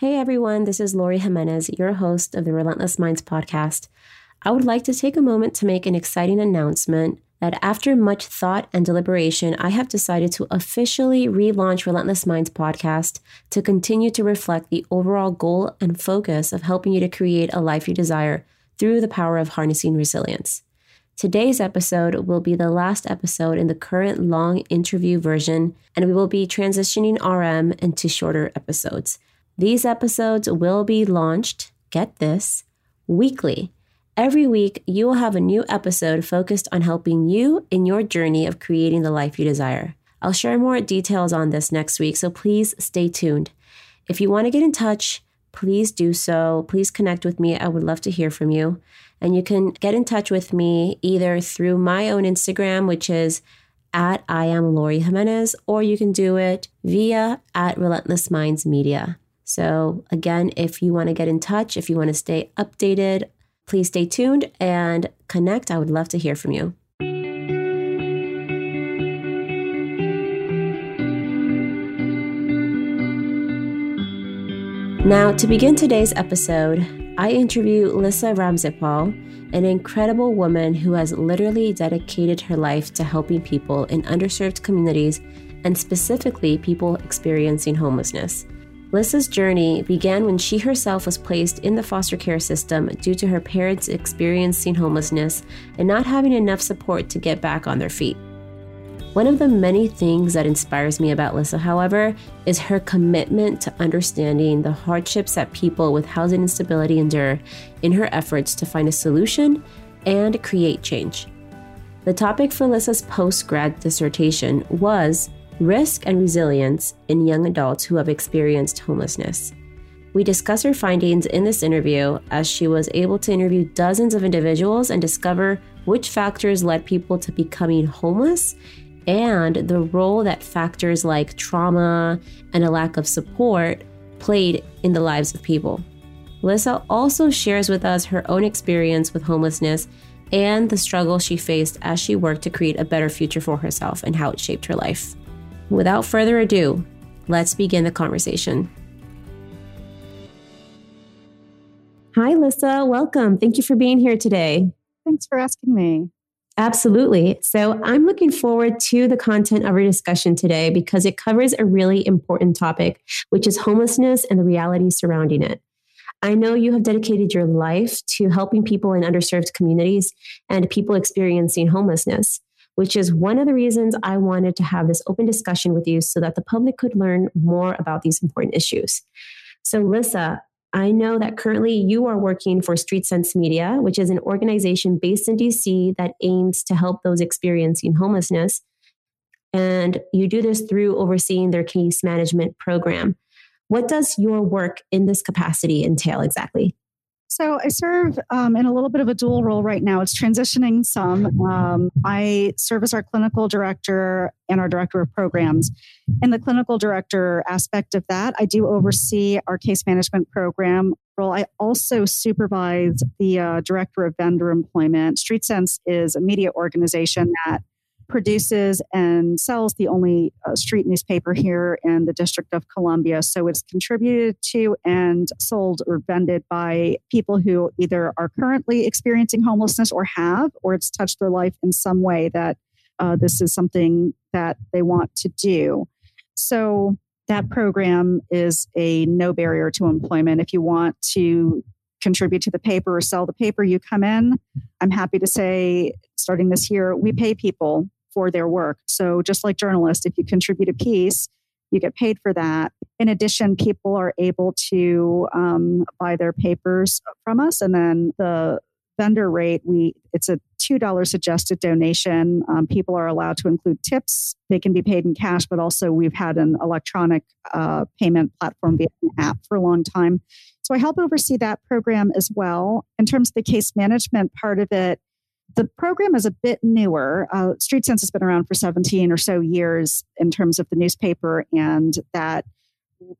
Hey everyone, this is Lori Jimenez, your host of the Relentless Minds podcast. I would like to take a moment to make an exciting announcement that after much thought and deliberation, I have decided to officially relaunch Relentless Minds podcast to continue to reflect the overall goal and focus of helping you to create a life you desire through the power of harnessing resilience. Today's episode will be the last episode in the current long interview version, and we will be transitioning RM into shorter episodes. These episodes will be launched, get this, weekly. Every week, you will have a new episode focused on helping you in your journey of creating the life you desire. I'll share more details on this next week, so please stay tuned. If you want to get in touch, please do so. Please connect with me. I would love to hear from you. And you can get in touch with me either through my own Instagram, which is at I am Lori Jimenez, or you can do it via at Relentless Minds Media. So, again, if you want to get in touch, if you want to stay updated, please stay tuned and connect. I would love to hear from you. Now, to begin today's episode, I interview Lissa Ramsepaul, an incredible woman who has literally dedicated her life to helping people in underserved communities and specifically people experiencing homelessness. Lissa's journey began when she herself was placed in the foster care system due to her parents experiencing homelessness and not having enough support to get back on their feet. One of the many things that inspires me about Lissa, however, is her commitment to understanding the hardships that people with housing instability endure in her efforts to find a solution and create change. The topic for Lissa's post grad dissertation was risk and resilience in young adults who have experienced homelessness. We discuss her findings in this interview as she was able to interview dozens of individuals and discover which factors led people to becoming homeless and the role that factors like trauma and a lack of support played in the lives of people. Lissa also shares with us her own experience with homelessness and the struggle she faced as she worked to create a better future for herself and how it shaped her life. Without further ado, let's begin the conversation. Hi, Lissa. Welcome. Thank you for being here today. Thanks for asking me. Absolutely. So, I'm looking forward to the content of our discussion today because it covers a really important topic, which is homelessness and the reality surrounding it. I know you have dedicated your life to helping people in underserved communities and people experiencing homelessness which is one of the reasons I wanted to have this open discussion with you so that the public could learn more about these important issues. So, Lissa, I know that currently you are working for Street Sense Media, which is an organization based in DC that aims to help those experiencing homelessness. And you do this through overseeing their case management program. What does your work in this capacity entail exactly? So I serve um, in a little bit of a dual role right now. It's transitioning some. Um, I serve as our clinical director and our director of programs. In the clinical director aspect of that, I do oversee our case management program role. I also supervise the uh, director of vendor employment. Street Sense is a media organization that produces and sells the only uh, street newspaper here in the District of Columbia. So it's contributed to and sold or vended by people who either are currently experiencing homelessness or have, or it's touched their life in some way that uh, this is something that they want to do. So that program is a no barrier to employment. If you want to contribute to the paper or sell the paper, you come in. I'm happy to say, starting this year, we pay people for their work. So, just like journalists, if you contribute a piece, you get paid for that. In addition, people are able to um, buy their papers from us, and then the vendor rate we it's a two dollar suggested donation. Um, people are allowed to include tips. They can be paid in cash, but also we've had an electronic uh, payment platform via an app for a long time. So I help oversee that program as well. In terms of the case management part of it, the program is a bit newer. Uh, Street Sense has been around for 17 or so years in terms of the newspaper and that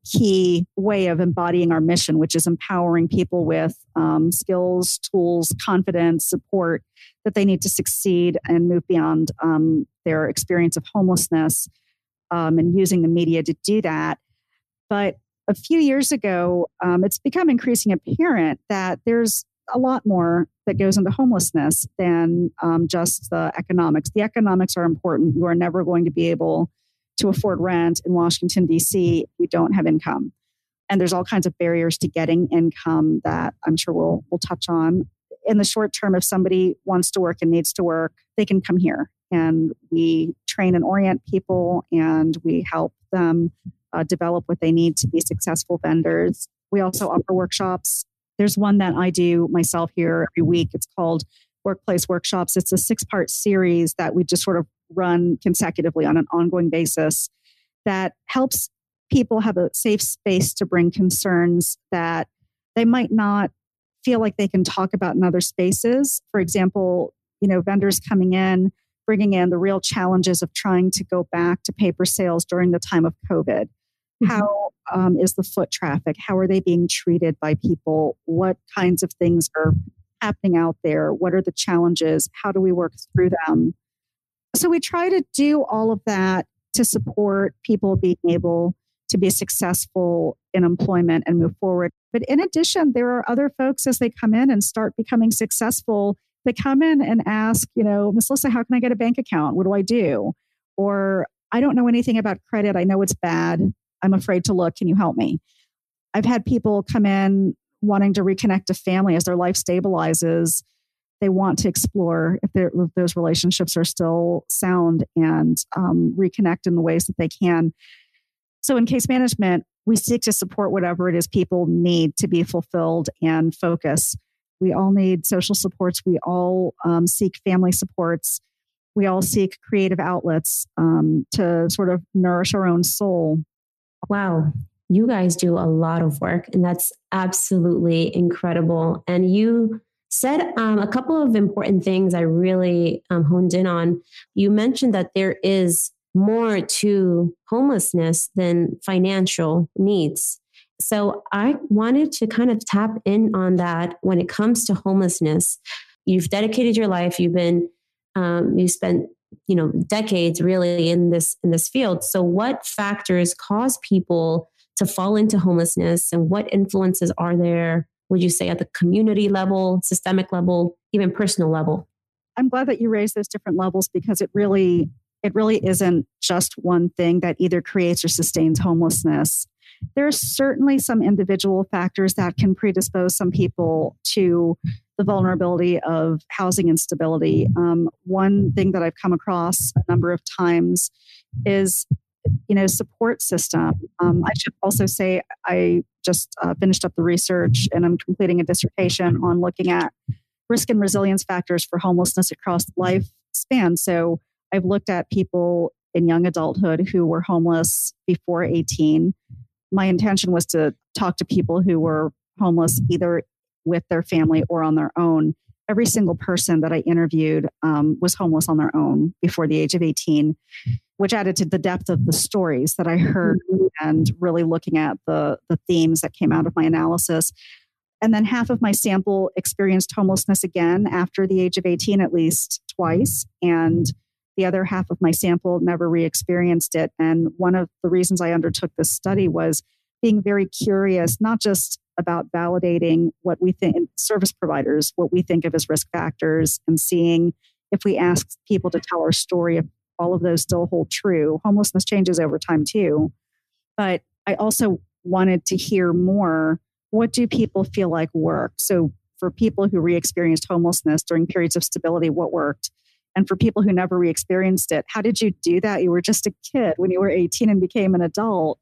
key way of embodying our mission, which is empowering people with um, skills, tools, confidence, support that they need to succeed and move beyond um, their experience of homelessness um, and using the media to do that. But a few years ago, um, it's become increasingly apparent that there's a lot more that goes into homelessness than um, just the economics. The economics are important. You are never going to be able to afford rent in Washington, D.C. if you don't have income. And there's all kinds of barriers to getting income that I'm sure we'll, we'll touch on. In the short term, if somebody wants to work and needs to work, they can come here. And we train and orient people and we help them uh, develop what they need to be successful vendors. We also offer workshops there's one that I do myself here every week. It's called Workplace Workshops. It's a six part series that we just sort of run consecutively on an ongoing basis that helps people have a safe space to bring concerns that they might not feel like they can talk about in other spaces. For example, you know, vendors coming in, bringing in the real challenges of trying to go back to paper sales during the time of COVID. Mm-hmm. How um, is the foot traffic? How are they being treated by people? What kinds of things are happening out there? What are the challenges? How do we work through them? So we try to do all of that to support people being able to be successful in employment and move forward. But in addition, there are other folks as they come in and start becoming successful. They come in and ask, you know, Miss Lisa, how can I get a bank account? What do I do? Or I don't know anything about credit. I know it's bad. I'm afraid to look. Can you help me? I've had people come in wanting to reconnect to family as their life stabilizes. They want to explore if, if those relationships are still sound and um, reconnect in the ways that they can. So, in case management, we seek to support whatever it is people need to be fulfilled and focus. We all need social supports. We all um, seek family supports. We all seek creative outlets um, to sort of nourish our own soul wow, you guys do a lot of work, and that's absolutely incredible. And you said um, a couple of important things I really um, honed in on. You mentioned that there is more to homelessness than financial needs. So I wanted to kind of tap in on that when it comes to homelessness. You've dedicated your life, you've been, um, you spent you know decades really in this in this field. So what factors cause people to fall into homelessness and what influences are there would you say at the community level systemic level even personal level? I'm glad that you raised those different levels because it really it really isn't just one thing that either creates or sustains homelessness. There are certainly some individual factors that can predispose some people to the vulnerability of housing instability. Um, one thing that I've come across a number of times is you know support system. Um, i should also say i just uh, finished up the research and i'm completing a dissertation on looking at risk and resilience factors for homelessness across lifespan. So i've looked at people in young adulthood who were homeless before 18 my intention was to talk to people who were homeless either with their family or on their own. Every single person that I interviewed um, was homeless on their own before the age of 18, which added to the depth of the stories that I heard mm-hmm. and really looking at the, the themes that came out of my analysis. And then half of my sample experienced homelessness again after the age of 18, at least twice. And the other half of my sample never re experienced it. And one of the reasons I undertook this study was being very curious, not just about validating what we think, service providers, what we think of as risk factors, and seeing if we ask people to tell our story, if all of those still hold true. Homelessness changes over time too. But I also wanted to hear more what do people feel like worked? So, for people who re experienced homelessness during periods of stability, what worked? And for people who never re experienced it, how did you do that? You were just a kid when you were 18 and became an adult.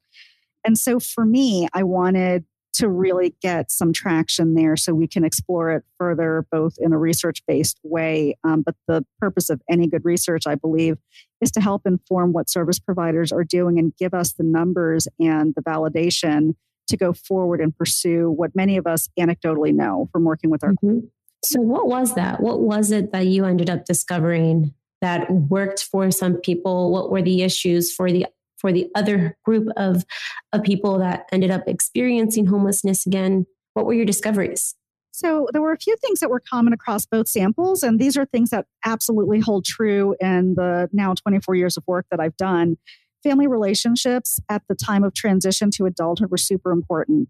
And so for me, I wanted to really get some traction there so we can explore it further, both in a research based way. Um, but the purpose of any good research, I believe, is to help inform what service providers are doing and give us the numbers and the validation to go forward and pursue what many of us anecdotally know from working with our. Mm-hmm. So, what was that? What was it that you ended up discovering that worked for some people? What were the issues for the for the other group of, of people that ended up experiencing homelessness again? What were your discoveries? So there were a few things that were common across both samples, and these are things that absolutely hold true in the now 24 years of work that I've done. family relationships at the time of transition to adulthood were super important.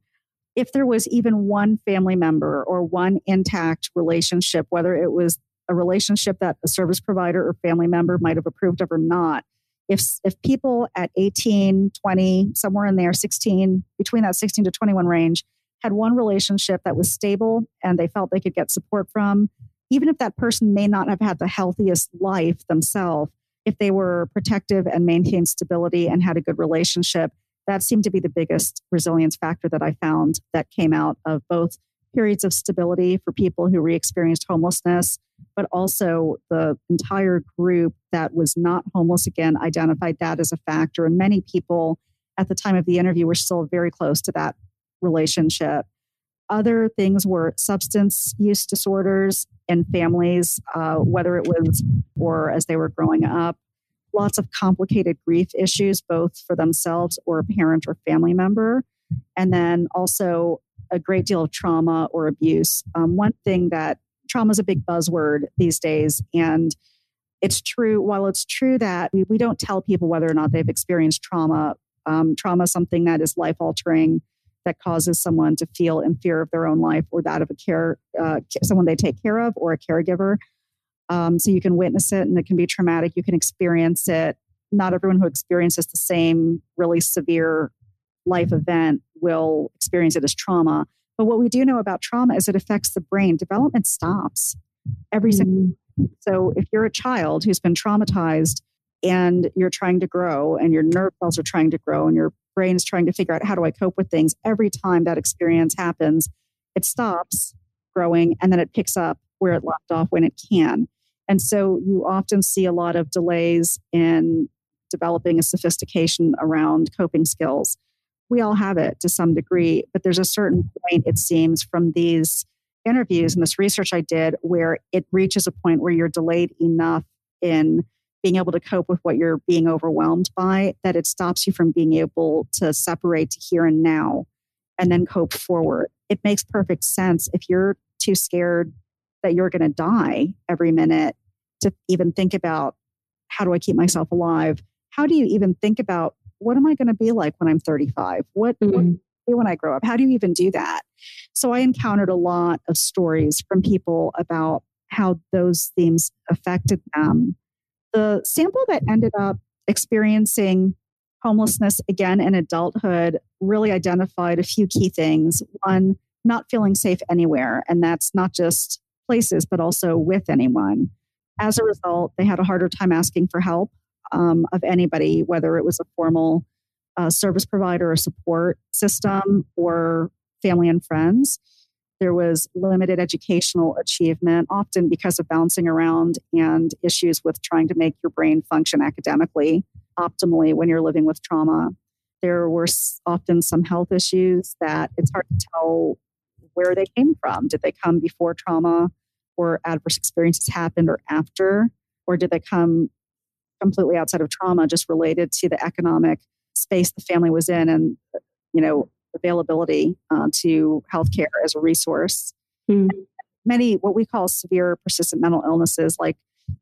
If there was even one family member or one intact relationship, whether it was a relationship that a service provider or family member might have approved of or not, if, if people at 18, 20, somewhere in there, 16, between that 16 to 21 range, had one relationship that was stable and they felt they could get support from, even if that person may not have had the healthiest life themselves, if they were protective and maintained stability and had a good relationship, that seemed to be the biggest resilience factor that I found that came out of both periods of stability for people who re experienced homelessness, but also the entire group that was not homeless again identified that as a factor. And many people at the time of the interview were still very close to that relationship. Other things were substance use disorders in families, uh, whether it was or as they were growing up. Lots of complicated grief issues, both for themselves or a parent or family member. And then also a great deal of trauma or abuse. Um, one thing that trauma is a big buzzword these days. And it's true, while it's true that we, we don't tell people whether or not they've experienced trauma, um, trauma is something that is life altering that causes someone to feel in fear of their own life or that of a care uh, someone they take care of or a caregiver. Um, so you can witness it, and it can be traumatic. You can experience it. Not everyone who experiences the same really severe life event will experience it as trauma. But what we do know about trauma is it affects the brain. Development stops every single. Mm. So if you're a child who's been traumatized and you're trying to grow, and your nerve cells are trying to grow, and your brain is trying to figure out how do I cope with things. Every time that experience happens, it stops growing and then it picks up where it left off when it can. And so you often see a lot of delays in developing a sophistication around coping skills. We all have it to some degree, but there's a certain point, it seems, from these interviews and this research I did where it reaches a point where you're delayed enough in being able to cope with what you're being overwhelmed by, that it stops you from being able to separate to here and now and then cope forward. It makes perfect sense if you're too scared that you're going to die every minute to even think about how do I keep myself alive? How do you even think about what am I going to be like when I'm 35? What, mm-hmm. what when I grow up? How do you even do that? So I encountered a lot of stories from people about how those themes affected them the sample that ended up experiencing homelessness again in adulthood really identified a few key things. One, not feeling safe anywhere, and that's not just places, but also with anyone. As a result, they had a harder time asking for help um, of anybody, whether it was a formal uh, service provider or support system or family and friends. There was limited educational achievement, often because of bouncing around and issues with trying to make your brain function academically optimally when you're living with trauma. There were often some health issues that it's hard to tell where they came from. Did they come before trauma or adverse experiences happened or after? Or did they come completely outside of trauma, just related to the economic space the family was in and, you know, availability uh, to healthcare as a resource. Mm. Many what we call severe persistent mental illnesses like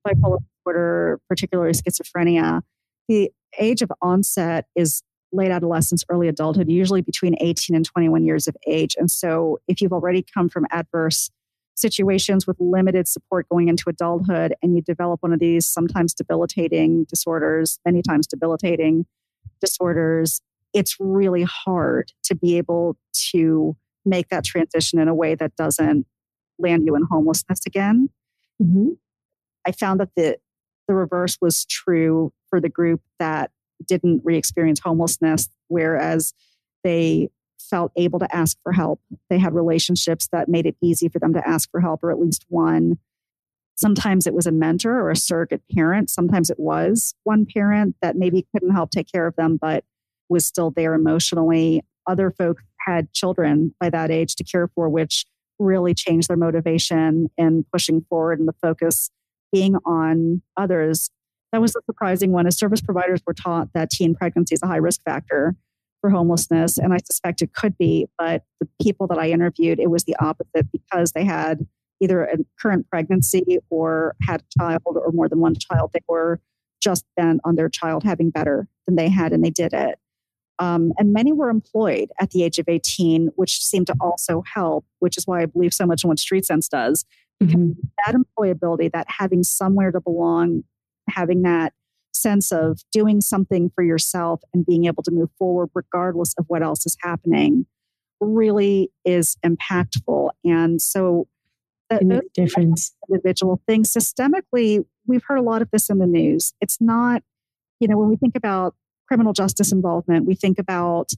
bipolar disorder, particularly schizophrenia, the age of onset is late adolescence, early adulthood, usually between 18 and 21 years of age. And so if you've already come from adverse situations with limited support going into adulthood and you develop one of these sometimes debilitating disorders, many times debilitating disorders, it's really hard to be able to make that transition in a way that doesn't land you in homelessness again. Mm-hmm. I found that the the reverse was true for the group that didn't re-experience homelessness, whereas they felt able to ask for help. They had relationships that made it easy for them to ask for help, or at least one. Sometimes it was a mentor or a surrogate parent. Sometimes it was one parent that maybe couldn't help take care of them, but was still there emotionally. Other folks had children by that age to care for, which really changed their motivation and pushing forward and the focus being on others. That was a surprising one. As service providers were taught that teen pregnancy is a high risk factor for homelessness, and I suspect it could be, but the people that I interviewed, it was the opposite because they had either a current pregnancy or had a child or more than one child. They were just bent on their child having better than they had, and they did it. Um, and many were employed at the age of 18, which seemed to also help, which is why I believe so much in what Street Sense does. Mm-hmm. That employability, that having somewhere to belong, having that sense of doing something for yourself and being able to move forward regardless of what else is happening really is impactful. And so the difference individual things systemically, we've heard a lot of this in the news. It's not, you know, when we think about criminal justice involvement, we think about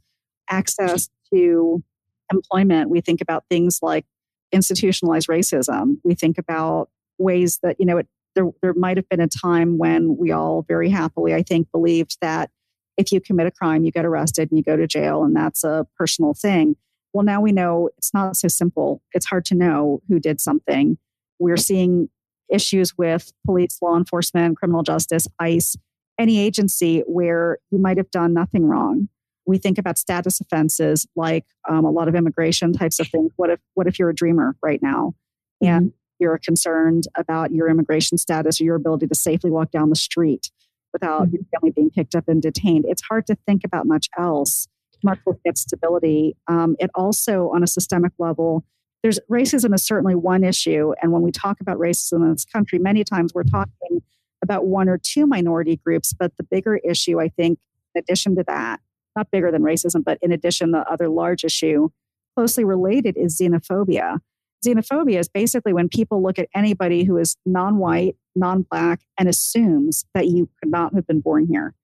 access to employment, we think about things like institutionalized racism, we think about ways that, you know, it, there, there might have been a time when we all very happily, I think, believed that if you commit a crime, you get arrested and you go to jail, and that's a personal thing. Well, now we know it's not so simple. It's hard to know who did something. We're seeing issues with police, law enforcement, criminal justice, ICE, any agency where you might have done nothing wrong. We think about status offenses like um, a lot of immigration types of things. What if what if you're a dreamer right now and mm-hmm you're concerned about your immigration status or your ability to safely walk down the street without mm-hmm. your family being picked up and detained. It's hard to think about much else, much with its stability. Um, it also, on a systemic level, there's racism is certainly one issue. And when we talk about racism in this country, many times we're talking about one or two minority groups. But the bigger issue, I think, in addition to that, not bigger than racism, but in addition, the other large issue closely related is xenophobia. Xenophobia is basically when people look at anybody who is non white, non black, and assumes that you could not have been born here.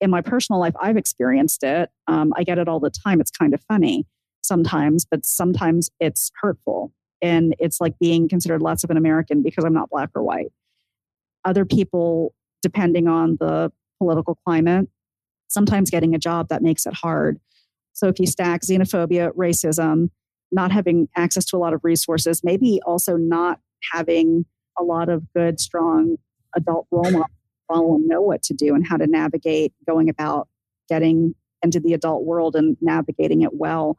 In my personal life, I've experienced it. Um, I get it all the time. It's kind of funny sometimes, but sometimes it's hurtful. And it's like being considered less of an American because I'm not black or white. Other people, depending on the political climate, sometimes getting a job that makes it hard. So if you stack xenophobia, racism, not having access to a lot of resources, maybe also not having a lot of good, strong adult role models know what to do and how to navigate going about getting into the adult world and navigating it well.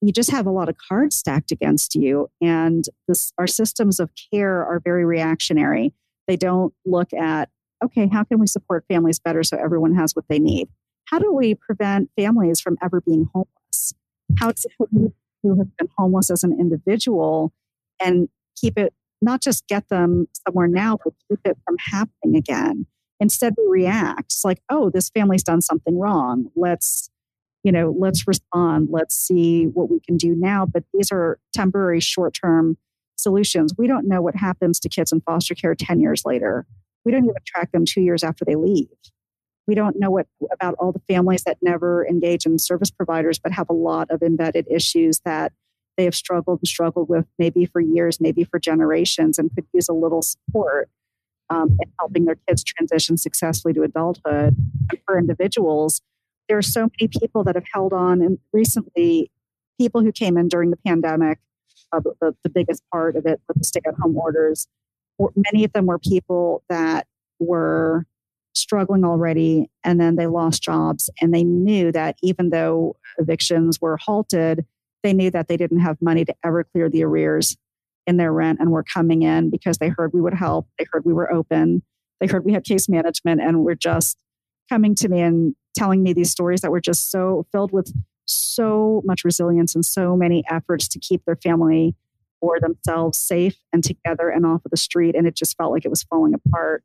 You just have a lot of cards stacked against you. And this, our systems of care are very reactionary. They don't look at, okay, how can we support families better so everyone has what they need? How do we prevent families from ever being homeless? How do who have been homeless as an individual and keep it not just get them somewhere now, but keep it from happening again. Instead, we react. Like, oh, this family's done something wrong. Let's, you know, let's respond. Let's see what we can do now. But these are temporary, short term solutions. We don't know what happens to kids in foster care 10 years later. We don't even track them two years after they leave. We don't know what about all the families that never engage in service providers but have a lot of embedded issues that they have struggled and struggled with maybe for years, maybe for generations, and could use a little support um, in helping their kids transition successfully to adulthood. And for individuals, there are so many people that have held on, and recently, people who came in during the pandemic, uh, the, the biggest part of it with the stay at home orders, many of them were people that were struggling already and then they lost jobs and they knew that even though evictions were halted they knew that they didn't have money to ever clear the arrears in their rent and were coming in because they heard we would help they heard we were open they heard we had case management and were just coming to me and telling me these stories that were just so filled with so much resilience and so many efforts to keep their family or themselves safe and together and off of the street and it just felt like it was falling apart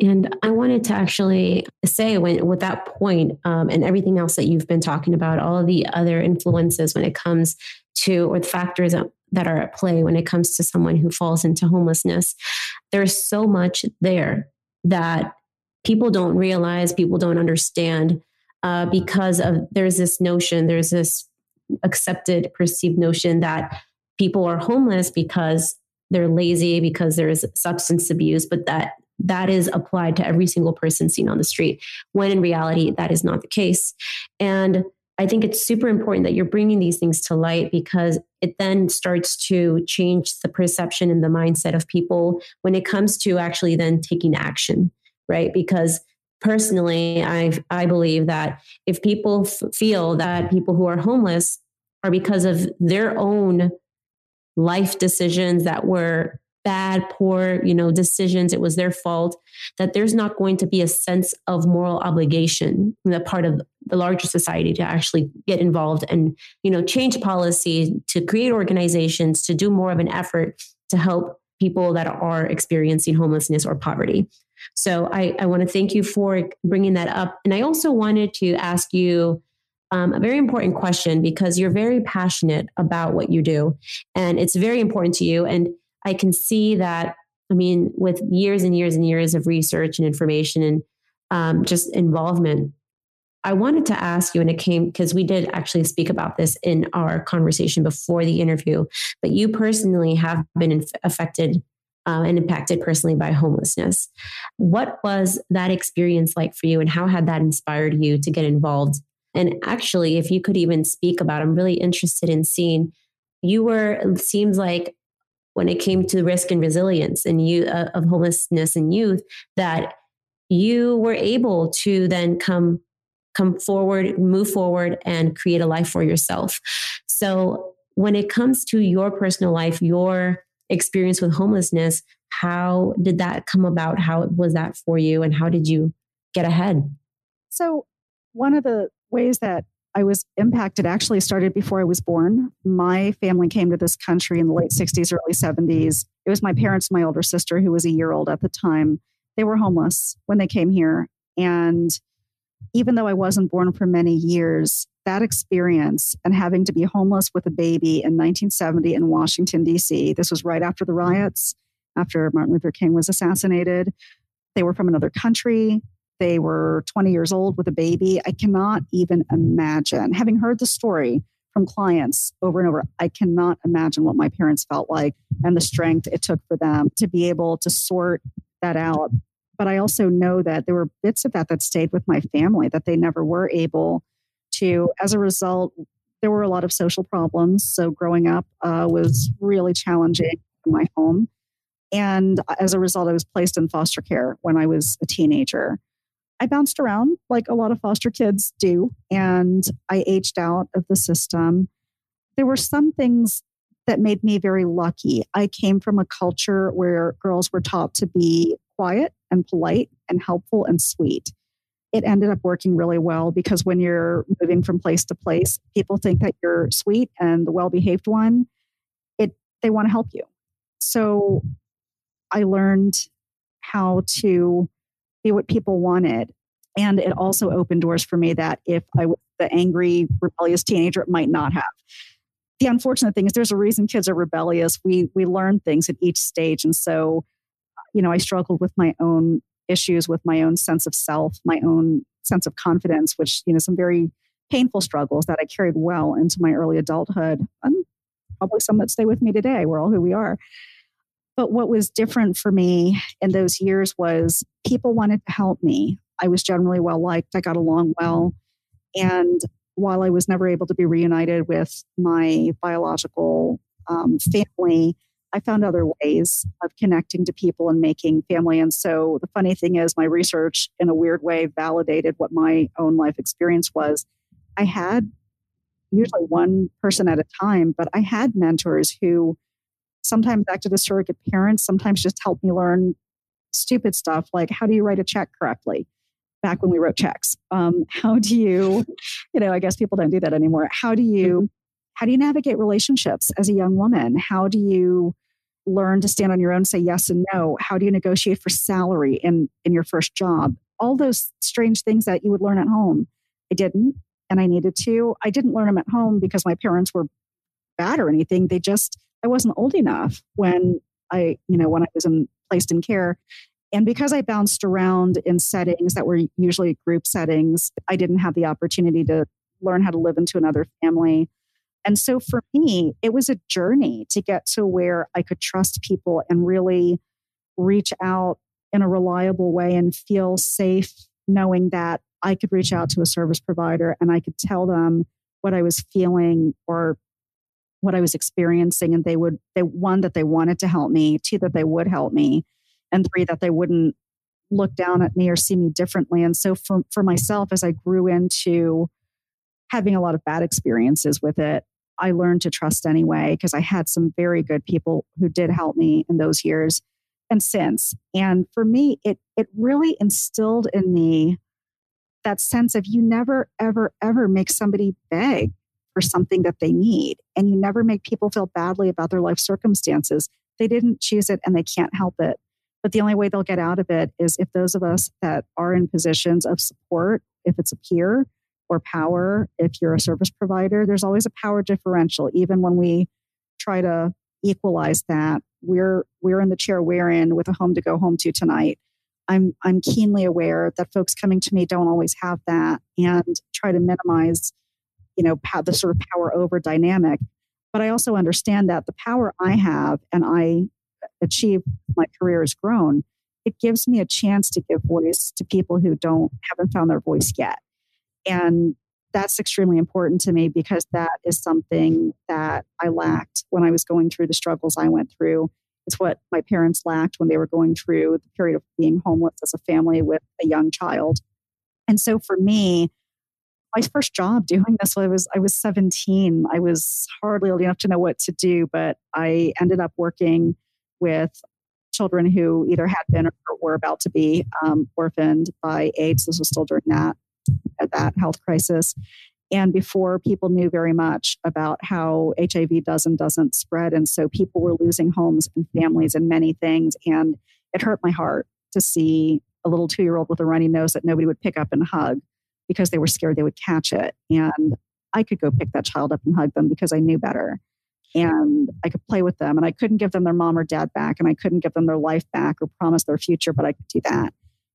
and I wanted to actually say, when with that point, um, and everything else that you've been talking about, all of the other influences when it comes to, or the factors that that are at play when it comes to someone who falls into homelessness, there's so much there that people don't realize, people don't understand, uh, because of there's this notion, there's this accepted, perceived notion that people are homeless because they're lazy, because there's substance abuse, but that that is applied to every single person seen on the street, when in reality, that is not the case. And I think it's super important that you're bringing these things to light because it then starts to change the perception and the mindset of people when it comes to actually then taking action, right? Because personally, I I believe that if people f- feel that people who are homeless are because of their own life decisions that were bad, poor, you know, decisions, it was their fault, that there's not going to be a sense of moral obligation on the part of the larger society to actually get involved and, you know, change policy, to create organizations, to do more of an effort to help people that are experiencing homelessness or poverty. So I, I want to thank you for bringing that up. And I also wanted to ask you um, a very important question because you're very passionate about what you do and it's very important to you. And I can see that, I mean, with years and years and years of research and information and um, just involvement, I wanted to ask you, and it came because we did actually speak about this in our conversation before the interview, but you personally have been inf- affected uh, and impacted personally by homelessness. What was that experience like for you, and how had that inspired you to get involved? And actually, if you could even speak about, I'm really interested in seeing you were, it seems like when it came to risk and resilience and you uh, of homelessness and youth, that you were able to then come come forward, move forward, and create a life for yourself. So when it comes to your personal life, your experience with homelessness, how did that come about? How was that for you? And how did you get ahead? So, one of the ways that I was impacted actually started before I was born. My family came to this country in the late 60s, early 70s. It was my parents, my older sister, who was a year old at the time. They were homeless when they came here. And even though I wasn't born for many years, that experience and having to be homeless with a baby in 1970 in Washington, D.C., this was right after the riots, after Martin Luther King was assassinated. They were from another country. They were 20 years old with a baby. I cannot even imagine, having heard the story from clients over and over, I cannot imagine what my parents felt like and the strength it took for them to be able to sort that out. But I also know that there were bits of that that stayed with my family that they never were able to. As a result, there were a lot of social problems. So growing up uh, was really challenging in my home. And as a result, I was placed in foster care when I was a teenager. I bounced around like a lot of foster kids do, and I aged out of the system. There were some things that made me very lucky. I came from a culture where girls were taught to be quiet and polite and helpful and sweet it ended up working really well because when you're moving from place to place, people think that you're sweet and the well-behaved one. It they want to help you. So I learned how to be what people wanted. And it also opened doors for me that if I was the angry, rebellious teenager, it might not have. The unfortunate thing is there's a reason kids are rebellious. We we learn things at each stage. And so, you know, I struggled with my own issues with my own sense of self, my own sense of confidence, which, you know, some very painful struggles that I carried well into my early adulthood and probably some that stay with me today. We're all who we are. But what was different for me in those years was people wanted to help me. I was generally well liked, I got along well. And while I was never able to be reunited with my biological um, family, I found other ways of connecting to people and making family. And so the funny thing is, my research, in a weird way, validated what my own life experience was. I had usually one person at a time, but I had mentors who sometimes acted as surrogate parents, sometimes just helped me learn stupid stuff like how do you write a check correctly? Back when we wrote checks, um, how do you, you know, I guess people don't do that anymore. How do you, mm-hmm. how do you navigate relationships as a young woman? How do you learn to stand on your own, say yes and no? How do you negotiate for salary in, in your first job? All those strange things that you would learn at home. I didn't, and I needed to. I didn't learn them at home because my parents were bad or anything. They just, I wasn't old enough when I, you know, when I was in, placed in care. And because I bounced around in settings that were usually group settings, I didn't have the opportunity to learn how to live into another family. And so for me, it was a journey to get to where I could trust people and really reach out in a reliable way and feel safe knowing that I could reach out to a service provider and I could tell them what I was feeling or what I was experiencing and they would they one that they wanted to help me, two that they mm-hmm. would help me, and three that they wouldn't look down at me or see me differently. And so for for myself as I grew into having a lot of bad experiences with it, I learned to trust anyway because I had some very good people who did help me in those years and since. And for me, it it really instilled in me that sense of you never, ever, ever make somebody beg for something that they need. And you never make people feel badly about their life circumstances. They didn't choose it and they can't help it. But the only way they'll get out of it is if those of us that are in positions of support, if it's a peer or power, if you're a service provider, there's always a power differential. Even when we try to equalize that, we're we're in the chair we're in with a home to go home to tonight. I'm I'm keenly aware that folks coming to me don't always have that and try to minimize, you know, the sort of power over dynamic. But I also understand that the power I have and I achieve my career has grown, it gives me a chance to give voice to people who don't haven't found their voice yet. And that's extremely important to me because that is something that I lacked when I was going through the struggles I went through it's what my parents lacked when they were going through the period of being homeless as a family with a young child. And so for me, my first job doing this I was I was 17. I was hardly old enough to know what to do, but I ended up working with children who either had been or were about to be um, orphaned by AIDS. This was still during that that health crisis, and before people knew very much about how HIV does and doesn't spread. And so people were losing homes and families and many things. And it hurt my heart to see a little two year old with a runny nose that nobody would pick up and hug because they were scared they would catch it. And I could go pick that child up and hug them because I knew better. And I could play with them, and I couldn't give them their mom or dad back, and I couldn't give them their life back or promise their future, but I could do that.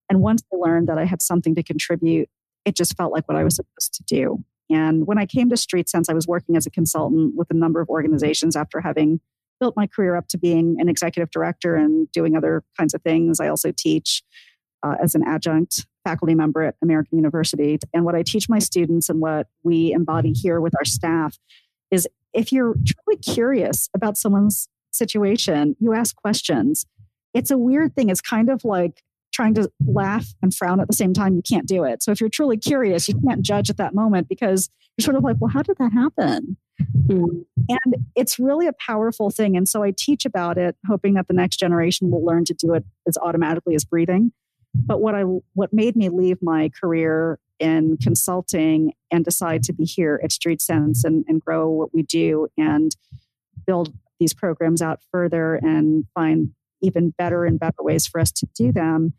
And once I learned that I had something to contribute, it just felt like what I was supposed to do. And when I came to Street Sense, I was working as a consultant with a number of organizations after having built my career up to being an executive director and doing other kinds of things. I also teach uh, as an adjunct faculty member at American University. And what I teach my students and what we embody here with our staff is if you're truly curious about someone's situation, you ask questions. It's a weird thing. It's kind of like trying to laugh and frown at the same time, you can't do it. So if you're truly curious, you can't judge at that moment because you're sort of like, well, how did that happen? And it's really a powerful thing. And so I teach about it, hoping that the next generation will learn to do it as automatically as breathing. But what I what made me leave my career in consulting and decide to be here at Street Sense and, and grow what we do and build these programs out further and find even better and better ways for us to do them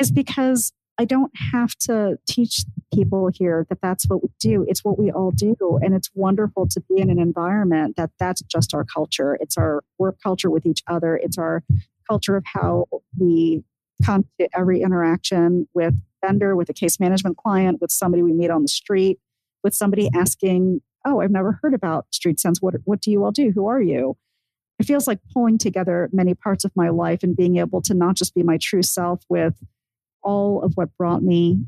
is because I don't have to teach people here that that's what we do. It's what we all do. And it's wonderful to be in an environment that that's just our culture. It's our work culture with each other. It's our culture of how we come to every interaction with vendor, with a case management client, with somebody we meet on the street, with somebody asking, Oh, I've never heard about Street Sense. What, what do you all do? Who are you? it feels like pulling together many parts of my life and being able to not just be my true self with all of what brought me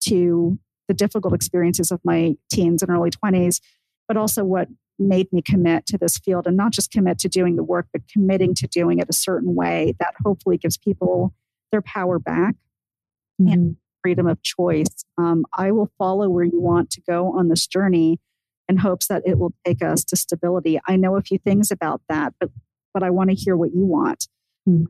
to the difficult experiences of my teens and early 20s, but also what made me commit to this field and not just commit to doing the work, but committing to doing it a certain way that hopefully gives people their power back mm-hmm. and freedom of choice. Um, I will follow where you want to go on this journey in hopes that it will take us to stability. I know a few things about that, but but I want to hear what you want. Mm.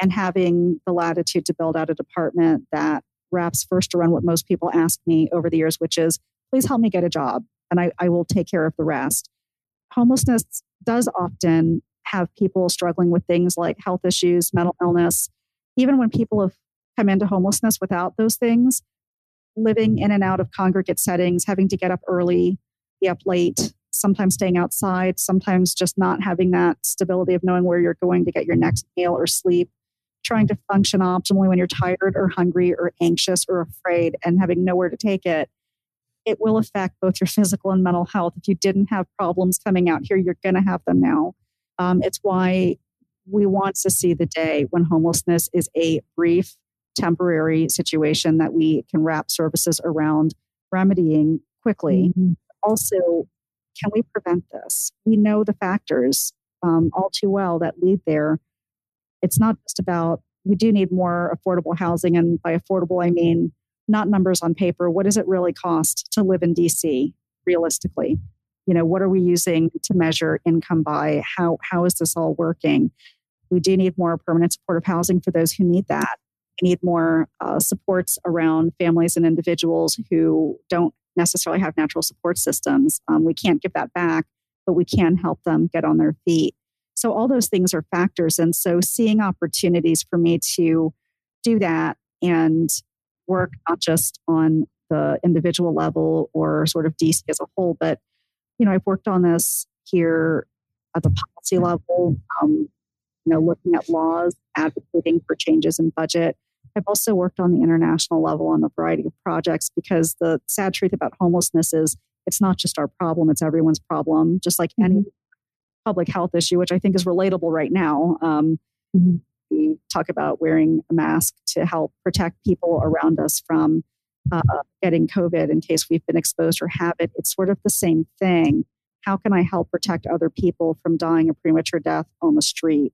And having the latitude to build out a department that wraps first around what most people ask me over the years, which is, please help me get a job and I, I will take care of the rest. Homelessness does often have people struggling with things like health issues, mental illness. Even when people have come into homelessness without those things, living in and out of congregate settings, having to get up early, be up late, sometimes staying outside, sometimes just not having that stability of knowing where you're going to get your next meal or sleep, trying to function optimally when you're tired or hungry or anxious or afraid and having nowhere to take it. It will affect both your physical and mental health. If you didn't have problems coming out here, you're going to have them now. Um, it's why we want to see the day when homelessness is a brief, temporary situation that we can wrap services around remedying quickly. Mm-hmm also, can we prevent this? We know the factors um, all too well that lead there. It's not just about, we do need more affordable housing. And by affordable, I mean, not numbers on paper. What does it really cost to live in DC realistically? you know, what are we using to measure income by? How, how is this all working? We do need more permanent supportive housing for those who need that. We need more uh, supports around families and individuals who don't necessarily have natural support systems. Um, we can't give that back, but we can help them get on their feet. So, all those things are factors. And so, seeing opportunities for me to do that and work not just on the individual level or sort of DC as a whole, but you know, I've worked on this here at the policy level, um, you know, looking at laws, advocating for changes in budget. I've also worked on the international level on a variety of projects because the sad truth about homelessness is it's not just our problem, it's everyone's problem, just like any mm-hmm. public health issue, which I think is relatable right now. Um, mm-hmm. We talk about wearing a mask to help protect people around us from uh, getting COVID in case we've been exposed or have it. It's sort of the same thing. How can I help protect other people from dying a premature death on the street?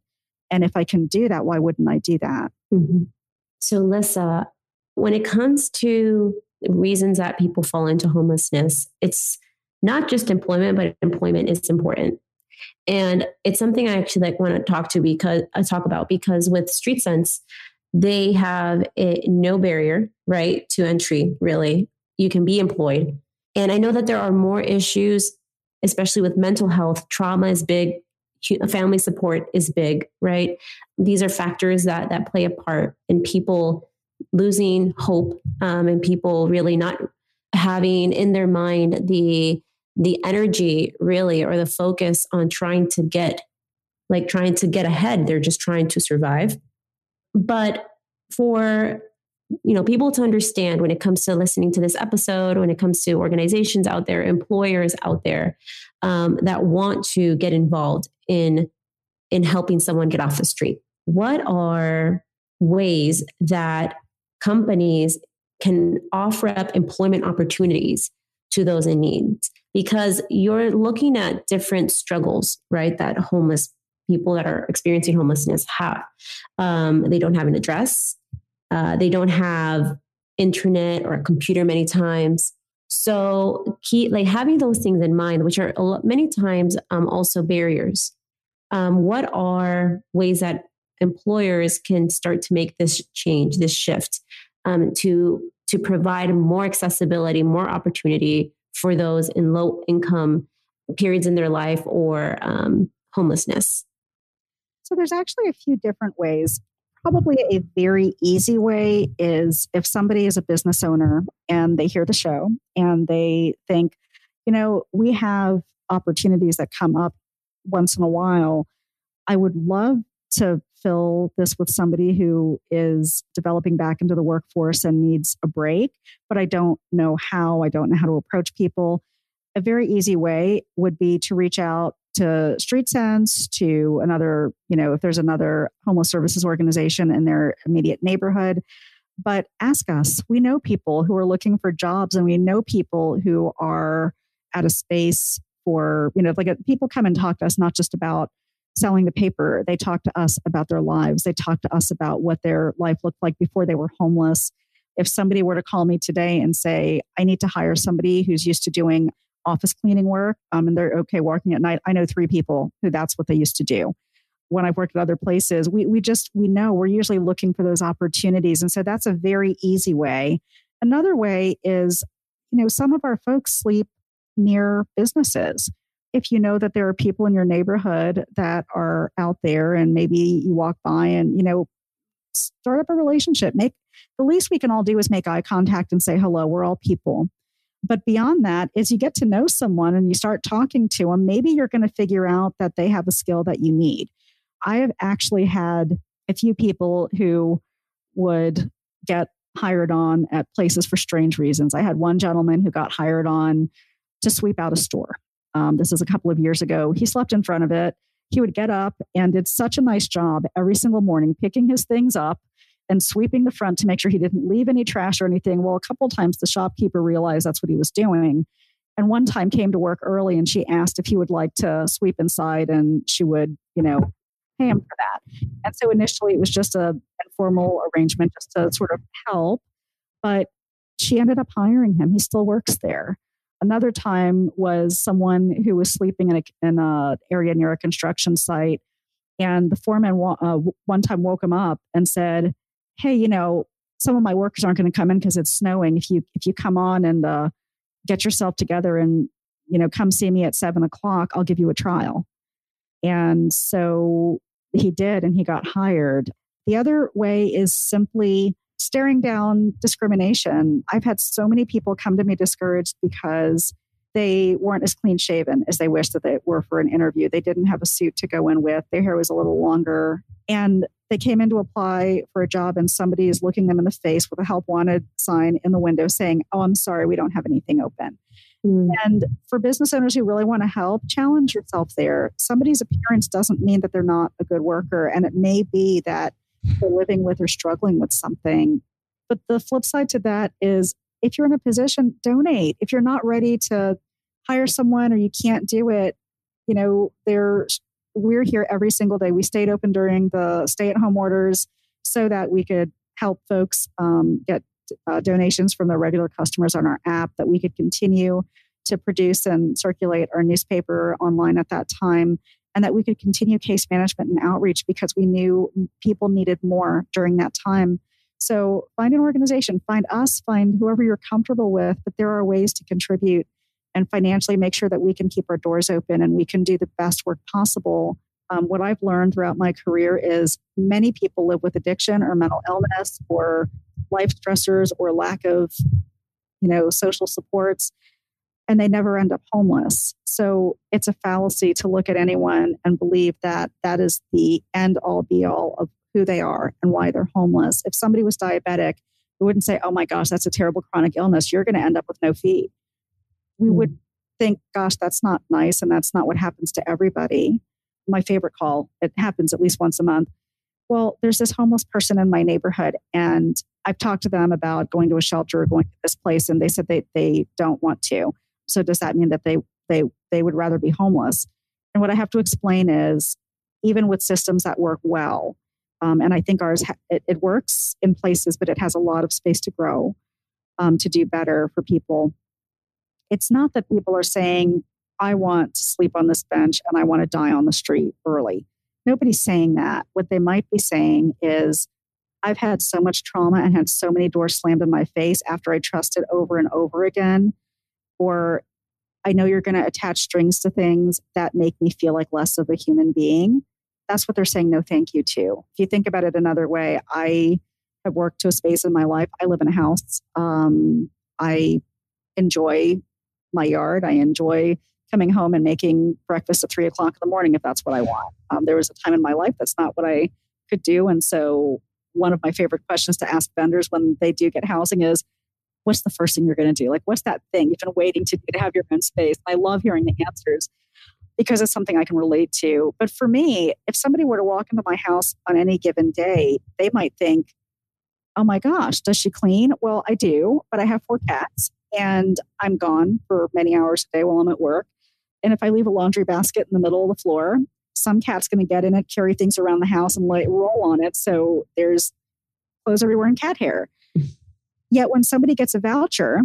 And if I can do that, why wouldn't I do that? Mm-hmm. So, Lissa, when it comes to reasons that people fall into homelessness, it's not just employment, but employment is important. And it's something I actually like want to talk to because I uh, talk about because with Street Sense, they have a, no barrier, right, to entry, really. You can be employed. And I know that there are more issues, especially with mental health. Trauma is big, family support is big, right? These are factors that, that play a part in people losing hope um, and people really not having in their mind the the energy really or the focus on trying to get like trying to get ahead they're just trying to survive but for you know people to understand when it comes to listening to this episode when it comes to organizations out there employers out there um, that want to get involved in in helping someone get off the street what are ways that companies can offer up employment opportunities to those in need because you're looking at different struggles right that homeless people that are experiencing homelessness have. Um, they don't have an address. Uh, they don't have internet or a computer many times. So, key like having those things in mind, which are lot, many times um, also barriers. Um, what are ways that employers can start to make this change, this shift, um, to to provide more accessibility, more opportunity for those in low income periods in their life or um, homelessness? So there's actually a few different ways. Probably a very easy way is if somebody is a business owner and they hear the show and they think, you know, we have opportunities that come up once in a while. I would love to fill this with somebody who is developing back into the workforce and needs a break, but I don't know how. I don't know how to approach people. A very easy way would be to reach out to Street Sense, to another, you know, if there's another homeless services organization in their immediate neighborhood. But ask us. We know people who are looking for jobs and we know people who are at a space for, you know, like a, people come and talk to us not just about selling the paper. They talk to us about their lives. They talk to us about what their life looked like before they were homeless. If somebody were to call me today and say, I need to hire somebody who's used to doing office cleaning work um, and they're okay working at night. I know three people who that's what they used to do. When I've worked at other places, we, we just, we know we're usually looking for those opportunities. And so that's a very easy way. Another way is, you know, some of our folks sleep near businesses. If you know that there are people in your neighborhood that are out there and maybe you walk by and, you know, start up a relationship, make the least we can all do is make eye contact and say hello. We're all people. But beyond that, as you get to know someone and you start talking to them, maybe you're going to figure out that they have a skill that you need. I have actually had a few people who would get hired on at places for strange reasons. I had one gentleman who got hired on to sweep out a store. Um, this is a couple of years ago. He slept in front of it. He would get up and did such a nice job every single morning picking his things up and sweeping the front to make sure he didn't leave any trash or anything. Well, a couple times the shopkeeper realized that's what he was doing. And one time came to work early and she asked if he would like to sweep inside and she would, you know, pay him for that. And so initially it was just a informal arrangement just to sort of help. But she ended up hiring him. He still works there. Another time was someone who was sleeping in a in a area near a construction site, and the foreman uh, one time woke him up and said, "Hey, you know, some of my workers aren't going to come in because it's snowing. If you if you come on and uh, get yourself together and you know come see me at seven o'clock, I'll give you a trial." And so he did, and he got hired. The other way is simply staring down discrimination. I've had so many people come to me discouraged because they weren't as clean shaven as they wished that they were for an interview. They didn't have a suit to go in with. Their hair was a little longer. And they came in to apply for a job, and somebody is looking them in the face with a help wanted sign in the window saying, Oh, I'm sorry, we don't have anything open. Mm. And for business owners who really want to help, challenge yourself there. Somebody's appearance doesn't mean that they're not a good worker. And it may be that they're living with or struggling with something. But the flip side to that is if you're in a position, donate. If you're not ready to hire someone or you can't do it, you know, there we're here every single day. We stayed open during the stay-at-home orders so that we could help folks um, get uh, donations from their regular customers on our app. That we could continue to produce and circulate our newspaper online at that time and that we could continue case management and outreach because we knew people needed more during that time. So find an organization, find us, find whoever you're comfortable with, but there are ways to contribute and financially make sure that we can keep our doors open and we can do the best work possible. Um, what I've learned throughout my career is many people live with addiction or mental illness or life stressors or lack of you know social supports and they never end up homeless. So it's a fallacy to look at anyone and believe that that is the end all be all of who they are and why they're homeless. If somebody was diabetic, we wouldn't say, oh my gosh, that's a terrible chronic illness. You're going to end up with no feet. We mm. would think, gosh, that's not nice. And that's not what happens to everybody. My favorite call, it happens at least once a month. Well, there's this homeless person in my neighborhood, and I've talked to them about going to a shelter or going to this place, and they said they, they don't want to. So does that mean that they they they would rather be homeless? And what I have to explain is, even with systems that work well, um, and I think ours ha- it, it, works in places, but it has a lot of space to grow um, to do better for people. It's not that people are saying, "I want to sleep on this bench and I want to die on the street early." Nobody's saying that. What they might be saying is, I've had so much trauma and had so many doors slammed in my face after I trusted over and over again or I know you're going to attach strings to things that make me feel like less of a human being. That's what they're saying no thank you to. If you think about it another way, I have worked to a space in my life. I live in a house. Um, I enjoy my yard. I enjoy coming home and making breakfast at three o'clock in the morning if that's what I want. Um, there was a time in my life that's not what I could do. And so, one of my favorite questions to ask vendors when they do get housing is what's the first thing you're going to do? Like, what's that thing you've been waiting to to have your own space? I love hearing the answers because it's something I can relate to. But for me, if somebody were to walk into my house on any given day, they might think, oh my gosh, does she clean? Well, I do, but I have four cats and I'm gone for many hours a day while I'm at work. And if I leave a laundry basket in the middle of the floor, some cat's going to get in it, carry things around the house, and let it roll on it. So there's clothes everywhere and cat hair. Yet when somebody gets a voucher,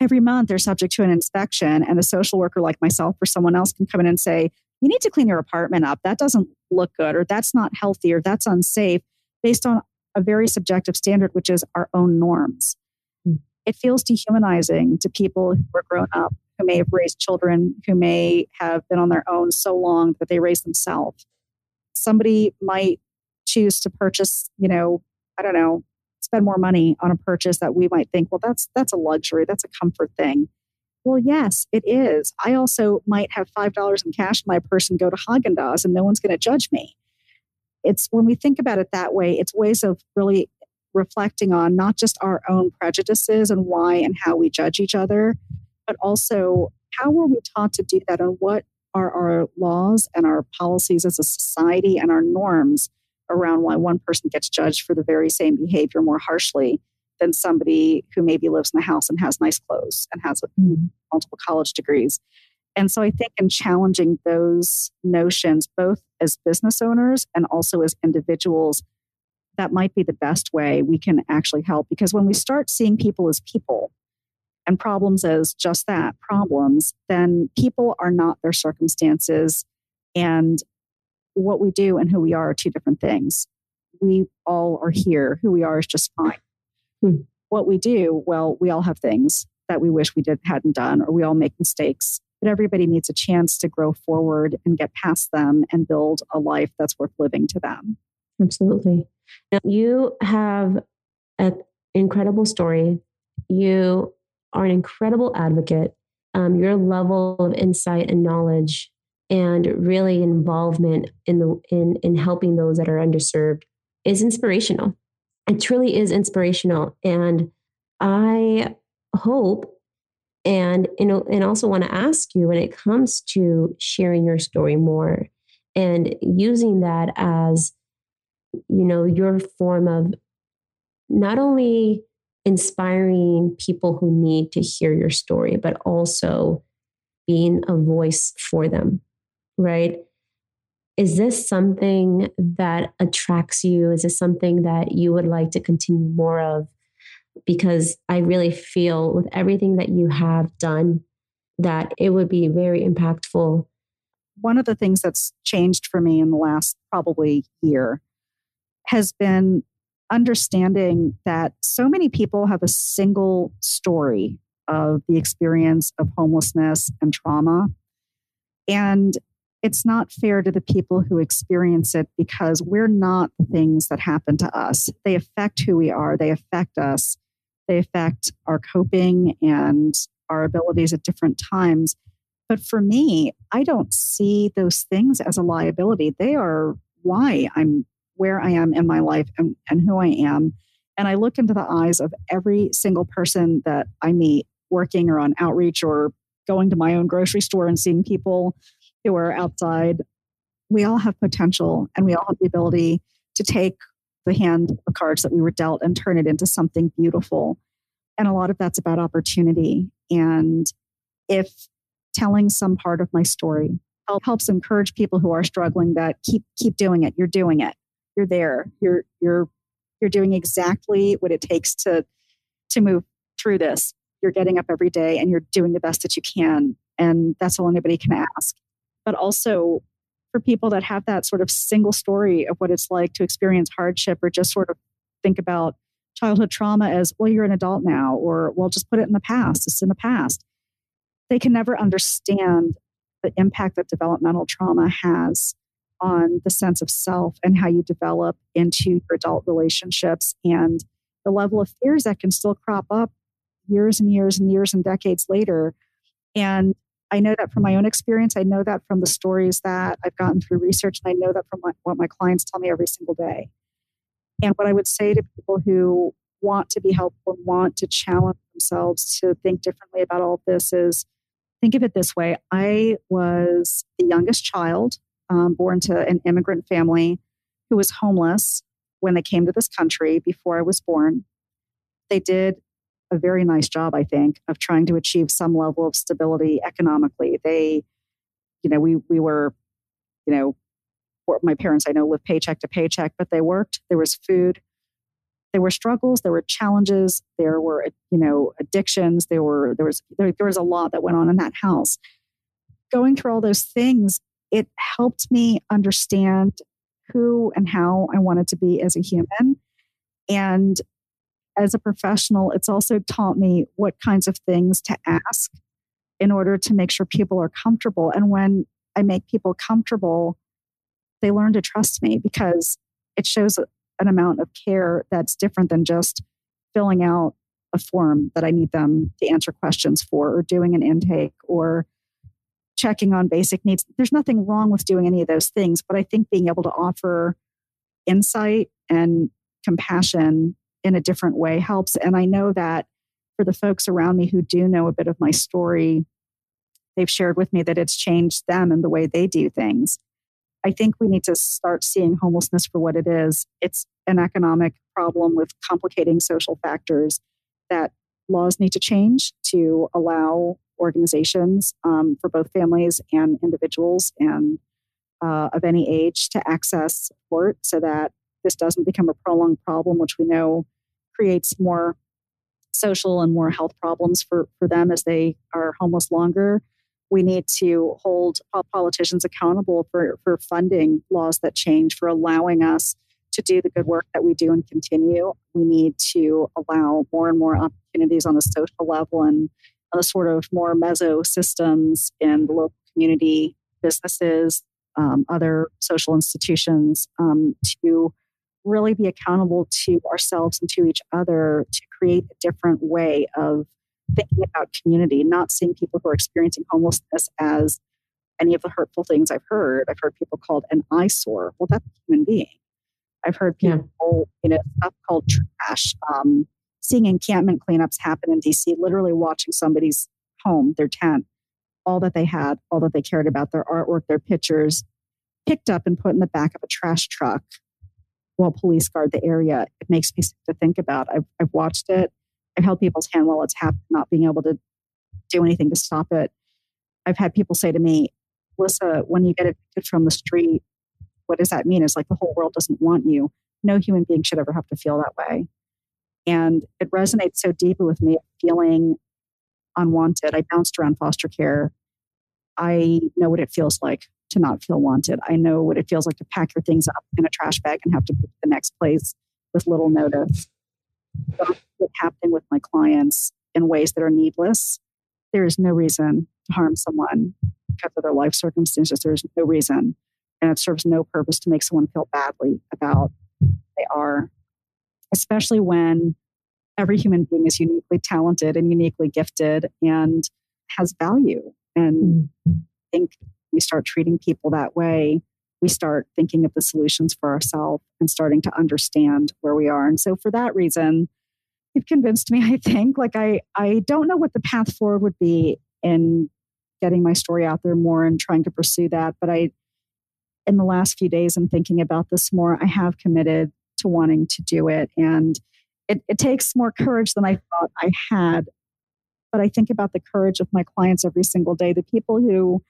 every month they're subject to an inspection, and a social worker like myself or someone else can come in and say, You need to clean your apartment up. That doesn't look good, or that's not healthy, or that's unsafe, based on a very subjective standard, which is our own norms. It feels dehumanizing to people who are grown up, who may have raised children, who may have been on their own so long that they raise themselves. Somebody might choose to purchase, you know, I don't know, spend more money on a purchase that we might think, well, that's that's a luxury, that's a comfort thing. Well, yes, it is. I also might have five dollars in cash in my purse and go to Haagen Dazs, and no one's going to judge me. It's when we think about it that way, it's ways of really reflecting on not just our own prejudices and why and how we judge each other, but also how were we taught to do that and what are our laws and our policies as a society and our norms around why one person gets judged for the very same behavior more harshly than somebody who maybe lives in the house and has nice clothes and has mm-hmm. multiple college degrees. And so I think in challenging those notions, both as business owners and also as individuals, that might be the best way we can actually help. Because when we start seeing people as people and problems as just that problems, then people are not their circumstances. And what we do and who we are are two different things. We all are here. Who we are is just fine. Hmm. What we do, well, we all have things that we wish we did hadn't done, or we all make mistakes. But everybody needs a chance to grow forward and get past them and build a life that's worth living to them. Absolutely. Now, you have an incredible story. You are an incredible advocate. Um, your level of insight and knowledge and really involvement in the in in helping those that are underserved is inspirational. It truly is inspirational, and I hope and you know and also want to ask you when it comes to sharing your story more and using that as you know your form of not only inspiring people who need to hear your story but also being a voice for them right? Is this something that attracts you? Is this something that you would like to continue more of? Because I really feel with everything that you have done that it would be very impactful. One of the things that's changed for me in the last probably year has been understanding that so many people have a single story of the experience of homelessness and trauma. And it's not fair to the people who experience it because we're not the things that happen to us. They affect who we are, they affect us. They affect our coping and our abilities at different times. But for me, I don't see those things as a liability. They are why I'm where I am in my life and, and who I am. And I look into the eyes of every single person that I meet working or on outreach or going to my own grocery store and seeing people who are outside. We all have potential and we all have the ability to take the hand of cards that we were dealt and turn it into something beautiful. And a lot of that's about opportunity. And if telling some part of my story helps encourage people who are struggling that keep keep doing it, you're doing it. You're there. You're you're you're doing exactly what it takes to to move through this. You're getting up every day and you're doing the best that you can. And that's all anybody can ask. But also for people that have that sort of single story of what it's like to experience hardship or just sort of think about childhood trauma as, well, you're an adult now, or, well, just put it in the past. It's in the past. They can never understand the impact that developmental trauma has on the sense of self and how you develop into your adult relationships and the level of fears that can still crop up years and years and years and decades later. And I know that from my own experience. I know that from the stories that I've gotten through research, and I know that from my, what my clients tell me every single day. And what I would say to people who want to be helpful and want to challenge themselves to think differently about all of this is think of it this way I was the youngest child um, born to an immigrant family who was homeless when they came to this country before I was born. They did a very nice job, I think, of trying to achieve some level of stability economically. They, you know, we we were, you know, my parents I know lived paycheck to paycheck, but they worked. There was food. There were struggles. There were challenges. There were, you know, addictions. There were there was there, there was a lot that went on in that house. Going through all those things, it helped me understand who and how I wanted to be as a human, and as a professional, it's also taught me what kinds of things to ask in order to make sure people are comfortable. And when I make people comfortable, they learn to trust me because it shows an amount of care that's different than just filling out a form that I need them to answer questions for or doing an intake or checking on basic needs. There's nothing wrong with doing any of those things, but I think being able to offer insight and compassion in a different way helps. And I know that for the folks around me who do know a bit of my story, they've shared with me that it's changed them and the way they do things. I think we need to start seeing homelessness for what it is. It's an economic problem with complicating social factors that laws need to change to allow organizations um, for both families and individuals and uh, of any age to access support so that this doesn't become a prolonged problem, which we know creates more social and more health problems for, for them as they are homeless longer. We need to hold politicians accountable for, for funding laws that change, for allowing us to do the good work that we do and continue. We need to allow more and more opportunities on the social level and the sort of more meso systems in the local community, businesses, um, other social institutions um, to really be accountable to ourselves and to each other to create a different way of thinking about community, not seeing people who are experiencing homelessness as any of the hurtful things I've heard. I've heard people called an eyesore. Well, that's a human being. I've heard people, yeah. you know, stuff called trash. Um, seeing encampment cleanups happen in DC, literally watching somebody's home, their tent, all that they had, all that they cared about, their artwork, their pictures, picked up and put in the back of a trash truck while police guard the area. It makes me sick to think about. I've, I've watched it. I've held people's hand while it's happened, not being able to do anything to stop it. I've had people say to me, Lissa, when you get evicted from the street, what does that mean? It's like the whole world doesn't want you. No human being should ever have to feel that way. And it resonates so deeply with me, feeling unwanted. I bounced around foster care. I know what it feels like to not feel wanted. I know what it feels like to pack your things up in a trash bag and have to move to the next place with little notice. what's happening with my clients in ways that are needless. There is no reason to harm someone because of their life circumstances. There is no reason. And it serves no purpose to make someone feel badly about they are, especially when every human being is uniquely talented and uniquely gifted and has value. And I think we start treating people that way, we start thinking of the solutions for ourselves and starting to understand where we are. And so for that reason, you've convinced me, I think. Like I I don't know what the path forward would be in getting my story out there more and trying to pursue that. But I in the last few days I'm thinking about this more, I have committed to wanting to do it. And it, it takes more courage than I thought I had. But I think about the courage of my clients every single day, the people who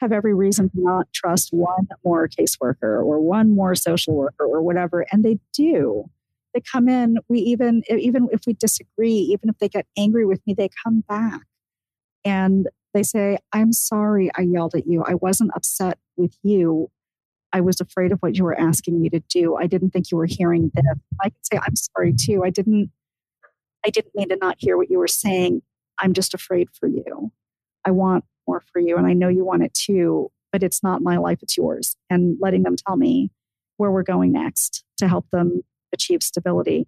have every reason to not trust one more caseworker or one more social worker or whatever, and they do. They come in. We even even if we disagree, even if they get angry with me, they come back and they say, "I'm sorry, I yelled at you. I wasn't upset with you. I was afraid of what you were asking me to do. I didn't think you were hearing this." I could say, "I'm sorry too. I didn't. I didn't mean to not hear what you were saying. I'm just afraid for you. I want more for you and I know you want it too, but it's not my life, it's yours. And letting them tell me where we're going next to help them achieve stability.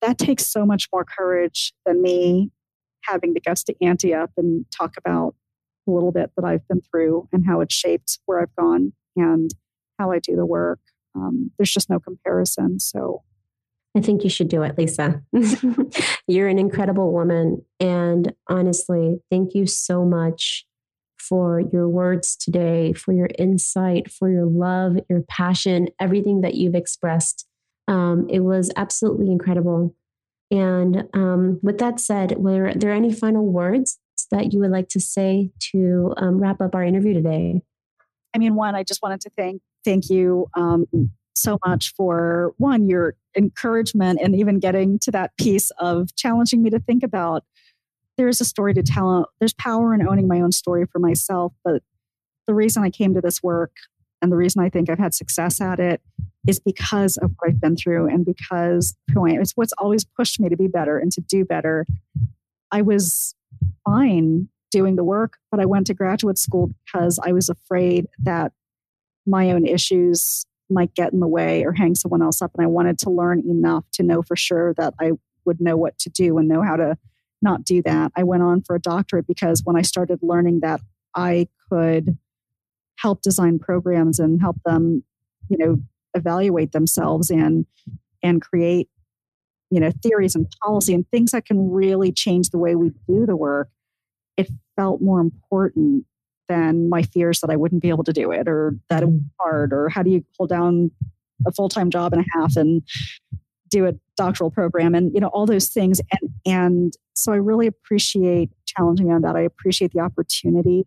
That takes so much more courage than me having the guts to ante up and talk about a little bit that I've been through and how it shaped where I've gone and how I do the work. Um, there's just no comparison. So I think you should do it, Lisa. You're an incredible woman. And honestly, thank you so much for your words today, for your insight, for your love, your passion, everything that you've expressed. Um, it was absolutely incredible. And um, with that said, were there any final words that you would like to say to um, wrap up our interview today? I mean, one, I just wanted to thank thank you um, so much for one your encouragement and even getting to that piece of challenging me to think about there's a story to tell there's power in owning my own story for myself but the reason i came to this work and the reason i think i've had success at it is because of what i've been through and because am it's what's always pushed me to be better and to do better. I was fine doing the work but i went to graduate school because i was afraid that my own issues might get in the way or hang someone else up. And I wanted to learn enough to know for sure that I would know what to do and know how to not do that. I went on for a doctorate because when I started learning that I could help design programs and help them, you know, evaluate themselves and and create, you know, theories and policy and things that can really change the way we do the work, it felt more important than my fears that I wouldn't be able to do it or that it was mm. hard or how do you hold down a full-time job and a half and do a doctoral program and you know all those things and and so I really appreciate challenging me on that. I appreciate the opportunity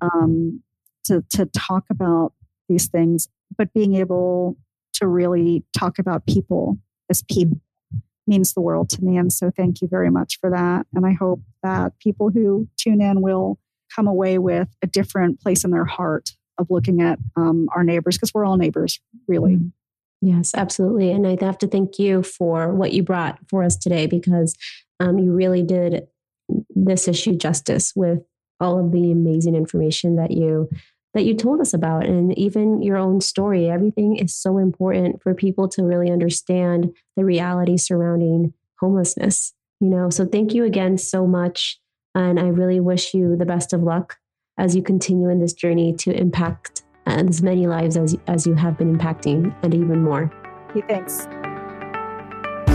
um, to to talk about these things, but being able to really talk about people as people means the world to me. And so thank you very much for that. And I hope that people who tune in will come away with a different place in their heart of looking at um, our neighbors because we're all neighbors, really. Mm-hmm. Yes, absolutely. And I have to thank you for what you brought for us today because um, you really did this issue justice with all of the amazing information that you that you told us about and even your own story. Everything is so important for people to really understand the reality surrounding homelessness you know? So thank you again so much and i really wish you the best of luck as you continue in this journey to impact uh, as many lives as, as you have been impacting and even more. Hey, thanks.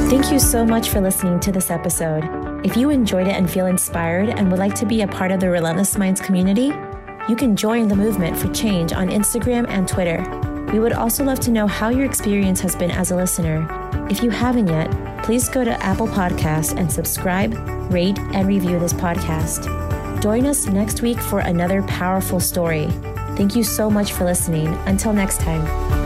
Thank you so much for listening to this episode. If you enjoyed it and feel inspired and would like to be a part of the Relentless Minds community, you can join the movement for change on Instagram and Twitter. We would also love to know how your experience has been as a listener. If you haven't yet, please go to Apple Podcasts and subscribe, rate, and review this podcast. Join us next week for another powerful story. Thank you so much for listening. Until next time.